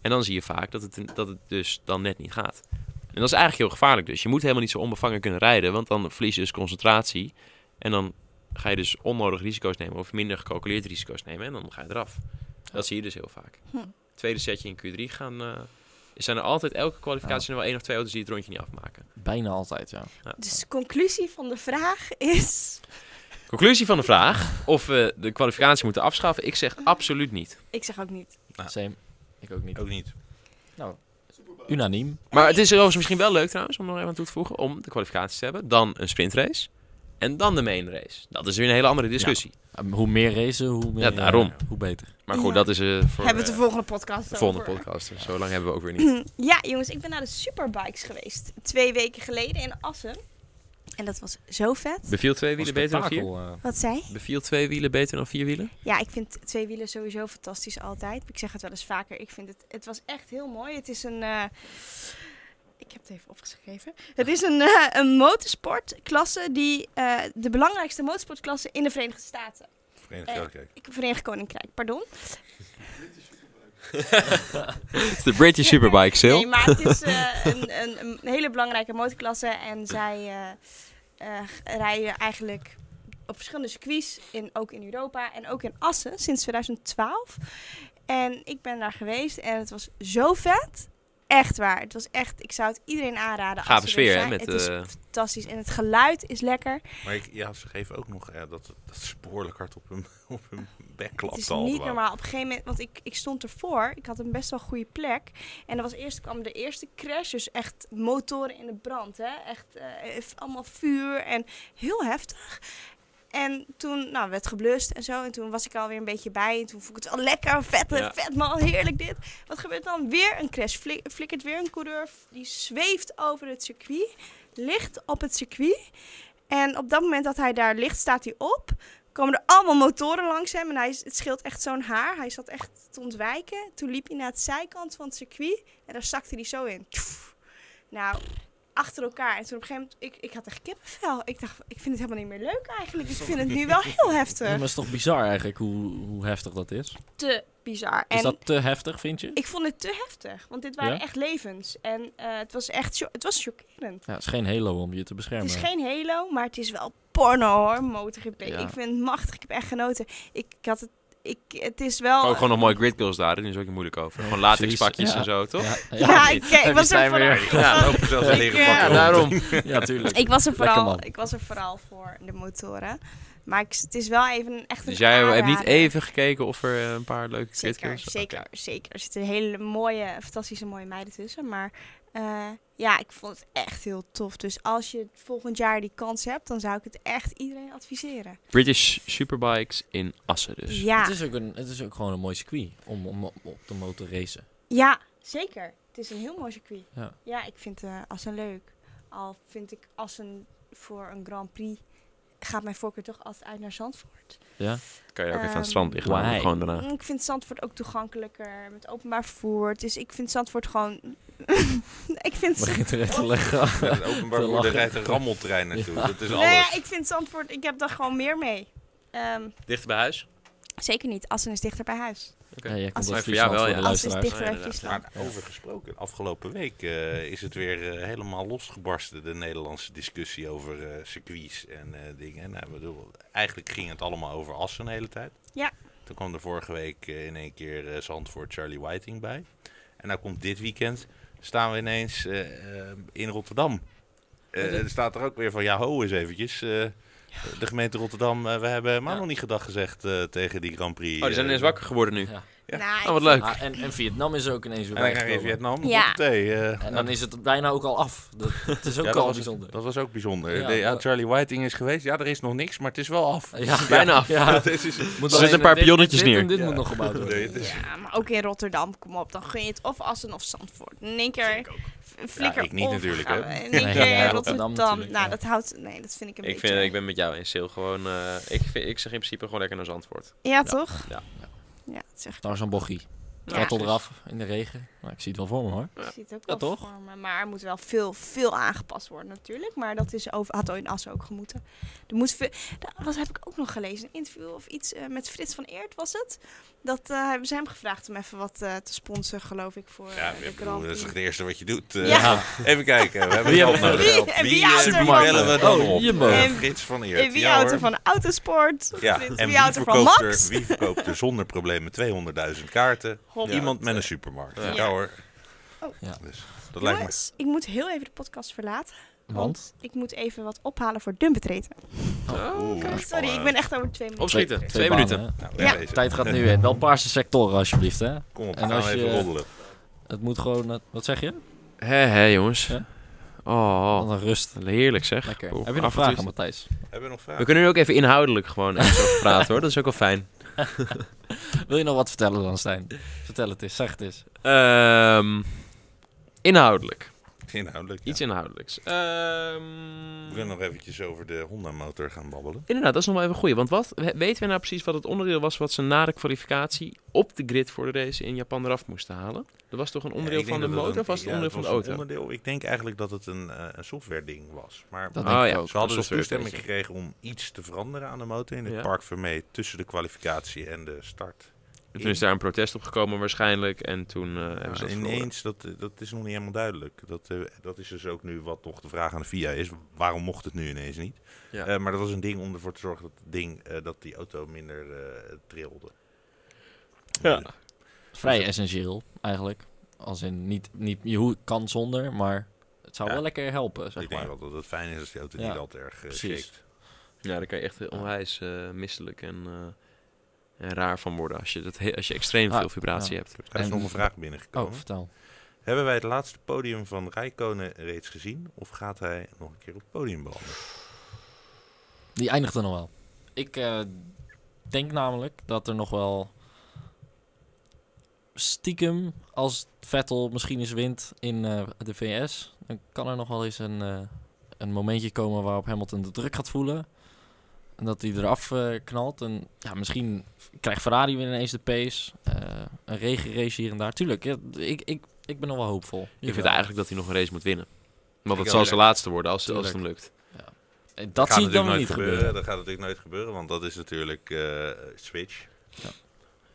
En dan zie je vaak dat het, dat het dus dan net niet gaat. En dat is eigenlijk heel gevaarlijk dus. Je moet helemaal niet zo onbevangen kunnen rijden, want dan verlies je dus concentratie. En dan ga je dus onnodig risico's nemen of minder gecalculeerde risico's nemen en dan ga je eraf. Dat zie je dus heel vaak. Hm. Tweede setje in Q3 gaan... eh, zijn er altijd, elke kwalificatie er wel één of twee auto's die het rondje niet afmaken. Bijna altijd, ja. Ja. Dus de conclusie van de vraag is... Conclusie van de vraag of we de kwalificatie moeten afschaffen. Ik zeg absoluut niet. Ik zeg ook niet. Ja. Same. Ik ook niet. Ook niet. Unaniem. Maar het is overigens misschien wel leuk trouwens, om nog even aan toe te voegen, om de kwalificatie te hebben. Dan een sprintrace. En dan de main race. Dat is weer een hele andere discussie. Hoe meer racen, hoe meer... Ja, daarom. eh, hoe beter. Maar goed, Ja. dat is eh voor Hebben we het de eh, volgende podcast de volgende over. podcast. Zo lang hebben we ook weer niet. [clears throat] Ja, jongens, ik ben naar de Superbikes geweest. Twee weken geleden in Assen. En dat was zo vet. Beviel twee wielen Wat beter dan vier? Wat zei? Beviel twee wielen beter dan vier wielen? Ja, ik vind twee wielen sowieso fantastisch altijd. Ik zeg het wel eens vaker. Ik vind het, het was echt heel mooi. Het is een, eh, ik heb het even opgeschreven. Het is een, eh, een motorsportklasse die, eh, de belangrijkste motorsportklasse in de Verenigde Staten. Verenigd Eh, Koninkrijk. Ik Verenigd Koninkrijk, pardon. Het is de British Superbike Sale. Nee, maar het is eh, een, een, een hele belangrijke motorklasse. En zij eh, eh, rijden eigenlijk op verschillende circuits, in, ook in Europa en ook in Assen sinds 2012. En ik ben daar geweest en het was zo vet. Echt waar. Het was echt, ik zou het iedereen aanraden. Gave als er sfeer, hè, met, het is eh, fantastisch en het geluid is lekker. Maar ik, ja, ze geven ook nog eh, dat, dat ze behoorlijk hard op hun, [laughs] op hun bek Het klapt. is al niet normaal. Op een gegeven moment, want ik, ik stond ervoor. Ik had een best wel goede plek. En er was eerst kwam de eerste crash. Dus echt motoren in de brand. Hè? Echt eh, allemaal vuur en heel heftig. En toen nou, werd geblust en zo. En toen was ik alweer een beetje bij. En toen vond ik het al lekker. Vet, Ja. vet man. Heerlijk dit. Wat gebeurt dan? Weer een crash. Flik, flikkert weer een coureur. Die zweeft over het circuit. Ligt op het circuit. En op dat moment dat hij daar ligt, staat hij op komen er allemaal motoren langs hem. En hij, het scheelt echt zo'n haar. Hij zat echt te ontwijken. Toen liep hij naar het zijkant van het circuit. En daar zakte hij zo in. Nou, achter elkaar. En toen op een gegeven moment, ik, ik had echt kippenvel. Ik dacht, ik vind het helemaal niet meer leuk eigenlijk. Ik vind het nu wel heel Ja, heftig. maar het is toch bizar eigenlijk hoe, hoe heftig dat is? Te bizar. Is En dat te heftig, vind je? ik vond het te heftig. Want dit waren Ja? echt levens. En eh, het was echt het was chockerend. Ja, het is geen halo om je te Het beschermen. is geen Halo, maar het is wel porno hoor, MotoGP. Ja. Ik vind het machtig. Ik heb echt genoten. Ik, ik had het... Ik, het is wel... Ook gewoon nog mooie gridgirls daar, daar is ook niet moeilijk over. Gewoon latexpakjes en zo, toch? Ja, Ja, ja, ik, ik was er vooral, Ja, was- lopen zelfs leren eh, pak Ja, rond. daarom. [laughs] ja, tuurlijk. ik, was er vooral, ik was er vooral voor de motoren. Maar ik, het is wel even een echt een Dus jij hebt niet even gekeken of er eh, een paar leuke Zeker, zeker, zeker. Er zitten hele mooie, fantastische mooie meiden tussen. Maar eh, ja, ik vond het echt heel tof. Dus als je volgend jaar die kans hebt, dan zou ik het echt iedereen adviseren. British Superbikes in Assen dus. Ja, Het, is ook een, het is ook gewoon een mooi circuit om, om, om op de motor te racen. ja, zeker. Het is een heel mooi circuit. Ja. Ja, ik vind eh Assen leuk. Al vind ik Assen voor een Grand Prix gaat mijn voorkeur toch altijd uit naar Zandvoort. Ja? Kan je ook even aan het Ehm, strand liggen. Gewoon daarna. Mm, Ik vind Zandvoort ook toegankelijker met openbaar vervoer. Dus ik vind Zandvoort gewoon. [laughs] ik vind. Begint erin te leggen. Een openbaar er lachen. rijdt een rammeltrein naartoe. Ja. Dat is Nee, alles. ik vind Zandvoort. Ik heb daar gewoon meer mee. Ehm, Dichter bij huis? zeker niet. Assen is dichter bij huis. Oké. Ja, jij komt voor jou wel, voor ja. de Assen is dichter bij Ja. Friesland. Maar over gesproken, afgelopen week eh, is het weer eh, helemaal losgebarsten, de Nederlandse discussie over eh, circuits en eh, dingen. Nou, bedoel, eigenlijk ging het allemaal over Assen de hele tijd. Ja. Toen kwam er vorige week in één keer eh, Zandvoort Charlie Whiting bij. En nou komt dit weekend, staan we ineens eh, eh, in Rotterdam. Eh, er staat er ook weer van, ja ho eens eventjes. eh, de gemeente Rotterdam, eh, we hebben maar Ja. nog niet gedag gezegd eh, tegen die Grand Prix. Oh, die zijn ineens wakker geworden nu. Ja. Ja. Nou, Oh, wat leuk. Ah, en, en Vietnam is ook ineens weer En dan ga je in. Vietnam. Ja. hoppatee, eh. En dan is het bijna ook al af. Dat, dat is [laughs] ook Ja, al dat, was, bijzonder. dat was ook bijzonder. Ja, De- ja, dat- Charlie Whiting is geweest. Ja, er is nog niks, maar het is wel af. Ja, bijna af. [laughs] Ja, [laughs] Het is- moet Er zitten een paar dit- pionnetjes dit, neer. en dit Ja. moet nog gebouwd worden. Nee, het is- Ja, maar ook in Rotterdam, kom op. Dan gun je het of Assen of Zandvoort. In één keer flikker ik niet of natuurlijk, hè. In Nee, één keer ja, in Rotterdam nou, ja. dat houdt... Nee, dat vind ik een Ik, beetje... vind, ik ben met jou eens, Sil. Gewoon, eh, ik, vind, ik zeg in principe gewoon lekker naar Zandvoort. Ja, toch? Ja. Ja, het is echt... Daar is bochie. Ja. Eraf in de regen. Nou, ik zie het wel voor me hoor. Ik zie het ook Ja, wel toch? voor me, Maar er moet wel veel, veel aangepast worden natuurlijk. Maar dat is over, had in Assen ook gemoeten. Er moet veel, dat was, heb ik ook nog gelezen. Een interview of iets eh, met Frits van Eert was het. Dat eh, hebben ze hem gevraagd om even wat eh, te sponsoren, geloof ik, voor Ja, eh, de bedoel, Grand dat is het eerste wat je doet. eh. Ja. [laughs] Even kijken, we hebben Wie hebben we nodig. Wie- bellen we dan Oh, op? En- Frits van Eert. En wie houdt er hoor. van autosport? Ja, Frits, en wie wie houdt er van verkoopt, er, Max? wie verkoopt er zonder problemen 200.000 kaarten? Iemand met een supermarkt. Ja. Ja, hoor. Oh. Ja. Dus, dat lijkt me. Jongens, ik moet heel even de podcast verlaten. Want Want? ik moet even wat ophalen voor dumpetreten. Oeh, Sorry, spannend. ik ben echt over twee minuten. Opschieten. Twee, Twee minuten. Nou, Ja. Tijd gaat nu in. Wel paarse sectoren alsjeblieft hè. Kom op, we En gaan als even je- roddelen. Het moet gewoon... eh, wat zeg je? Hé, hé, jongens. Ja? Oh, Wat een rust. heerlijk zeg. Lekker. Heb je nog vragen Matthijs? Hebben we nog We kunnen nu ook even inhoudelijk gewoon even [laughs] praten hoor. Dat is ook wel fijn. [laughs] Wil je nog wat vertellen dan Stijn? Vertel het eens, zeg het eens. Ehm, inhoudelijk. [laughs] Inhoudelijk. ja. Iets inhoudelijks. Ehm, We kunnen nog eventjes over de Honda-motor gaan babbelen. Inderdaad, dat is nog wel even goed. Want wat, we- weten we nou precies wat het onderdeel was wat ze na de kwalificatie op de grid voor de race in Japan eraf moesten halen? Dat was toch een onderdeel Ja, van de motor het of was het ja, onderdeel van de auto? een onderdeel. Ik denk eigenlijk dat het een, eh, een software-ding was. Maar Dat Oh, ook. ze hadden dus toestemming gekregen om iets te veranderen aan de motor in het. Park Vermee tussen de kwalificatie en de start. En toen is daar een protest op gekomen waarschijnlijk en toen eh, hebben ze Ja, dat verloren. ineens, dat, eh, dat is nog niet helemaal duidelijk. Dat, eh, dat is dus ook nu wat toch de vraag aan de FIA is. Waarom mocht het nu ineens niet? Ja. Eh, maar dat was een ding om ervoor te zorgen dat, het ding, eh, dat die auto minder eh, trilde. Ja. Vrij essentieel eigenlijk. Als in niet, niet je hoe kan zonder, maar het zou Ja. wel lekker helpen, zeg ik denk maar. wel dat het fijn is als die auto Ja, niet al te erg uh, precies. Ja, daar kan je echt onwijs eh, misselijk en, eh, en raar van worden als je, dat als je extreem Ah, veel vibratie ja. hebt. Er is En- nog een vraag binnengekomen. Oh, vertel. Hebben wij het laatste podium van Rijkonen reeds gezien? Of gaat hij nog een keer op het podium belanden? Die eindigt er nog wel. Ik eh, denk namelijk dat er nog wel stiekem, als Vettel misschien eens wint in eh, de VS, dan kan er nog wel eens een, eh, een momentje komen waarop Hamilton de druk gaat voelen. En dat hij eraf eh, knalt. En ja, misschien krijgt Ferrari weer ineens de pace. eh, een regenrace hier en daar. Tuurlijk, ja, ik, ik, ik ben nog wel hoopvol. Ik vind eigenlijk dat hij nog een race moet winnen. Want het zal zijn laatste worden als, als het hem lukt. Eh, Dat zie ik dan niet gebeuren. Dat gaat natuurlijk nooit gebeuren, want dat is natuurlijk eh, switch.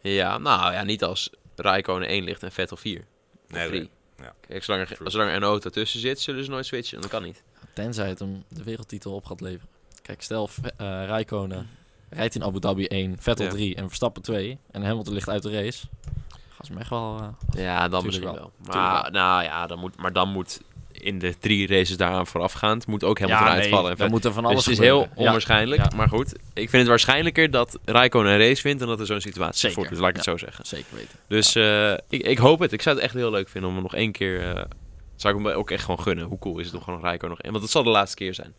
Ja, nou ja, niet als Raikkonen 1 ligt en Vettel 4. Of Nee, 3. nee. Ja. Kijk, zolang er, zolang er een auto tussen zit, zullen ze nooit switchen. Dat kan niet. Tenzij het hem de wereldtitel op gaat leveren. Kijk, stel uh, Rijkonen rijdt in Abu Dhabi 1, Vettel Ja. 3 en Verstappen 2. En Hamilton ligt uit de race. Gaan ze hem echt wel... eh, Ja, dan misschien wel. wel. Maar, nou, ja, dan moet, maar dan moet in de drie races daaraan voorafgaand, moet ook helemaal eruit vallen. En dan moet er van dus alles het is heel. Ja, onwaarschijnlijk. Ja. Maar goed, ik vind het waarschijnlijker dat Raikkonen een race wint dan dat er zo'n situatie Zeker. voorkomt. Laat ik het zo zeggen. zeker weten. Dus eh, ik, ik hoop het. Ik zou het echt heel leuk vinden om hem nog één keer... eh, zou ik hem ook echt gewoon gunnen. Hoe cool is het om gewoon Raikkonen nog één... Want het zal de laatste keer zijn.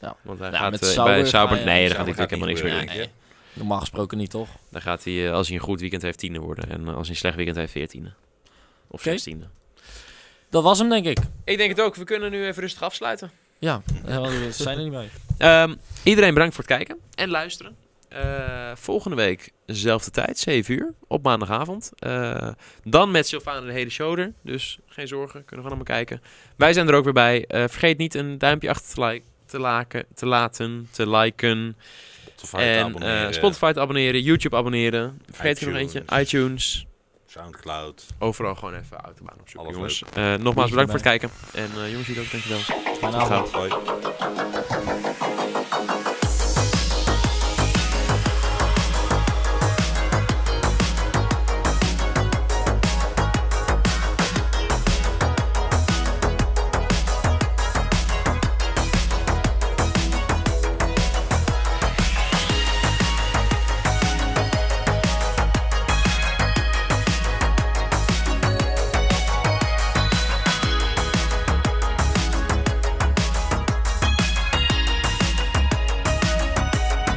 Ja. Want hij Ja, gaat met eh, Sauber bij Sauber... Nee, daar gaat natuurlijk gaat helemaal niks meer doen. Normaal gesproken niet, toch? Dan gaat hij, eh, als hij een goed weekend heeft, tiende worden. En eh, als hij een slecht weekend heeft, veertiende. Of zestiende. Dat was hem, denk ik. Ik denk het ook. We kunnen nu even rustig afsluiten. Ja, we zijn er niet bij. Ehm, iedereen bedankt voor het kijken en luisteren. Eh, volgende week, dezelfde tijd, 7 uur, op maandagavond. Eh, dan met Sylvana de hele show er. Dus geen zorgen, kunnen we allemaal kijken. Wij zijn er ook weer bij. Eh, vergeet niet een duimpje achter te, like, te, laken, te laten, te liken. Spotify te en abonneren, eh, Spotify te abonneren, YouTube abonneren. Vergeet er nog eentje. iTunes. Soundcloud. Overal gewoon even autobaan opzoeken, Alles jongens. Eh, nogmaals bedankt voor het kijken. En eh, jongens, jullie ook, dankjewel. Tot gauw.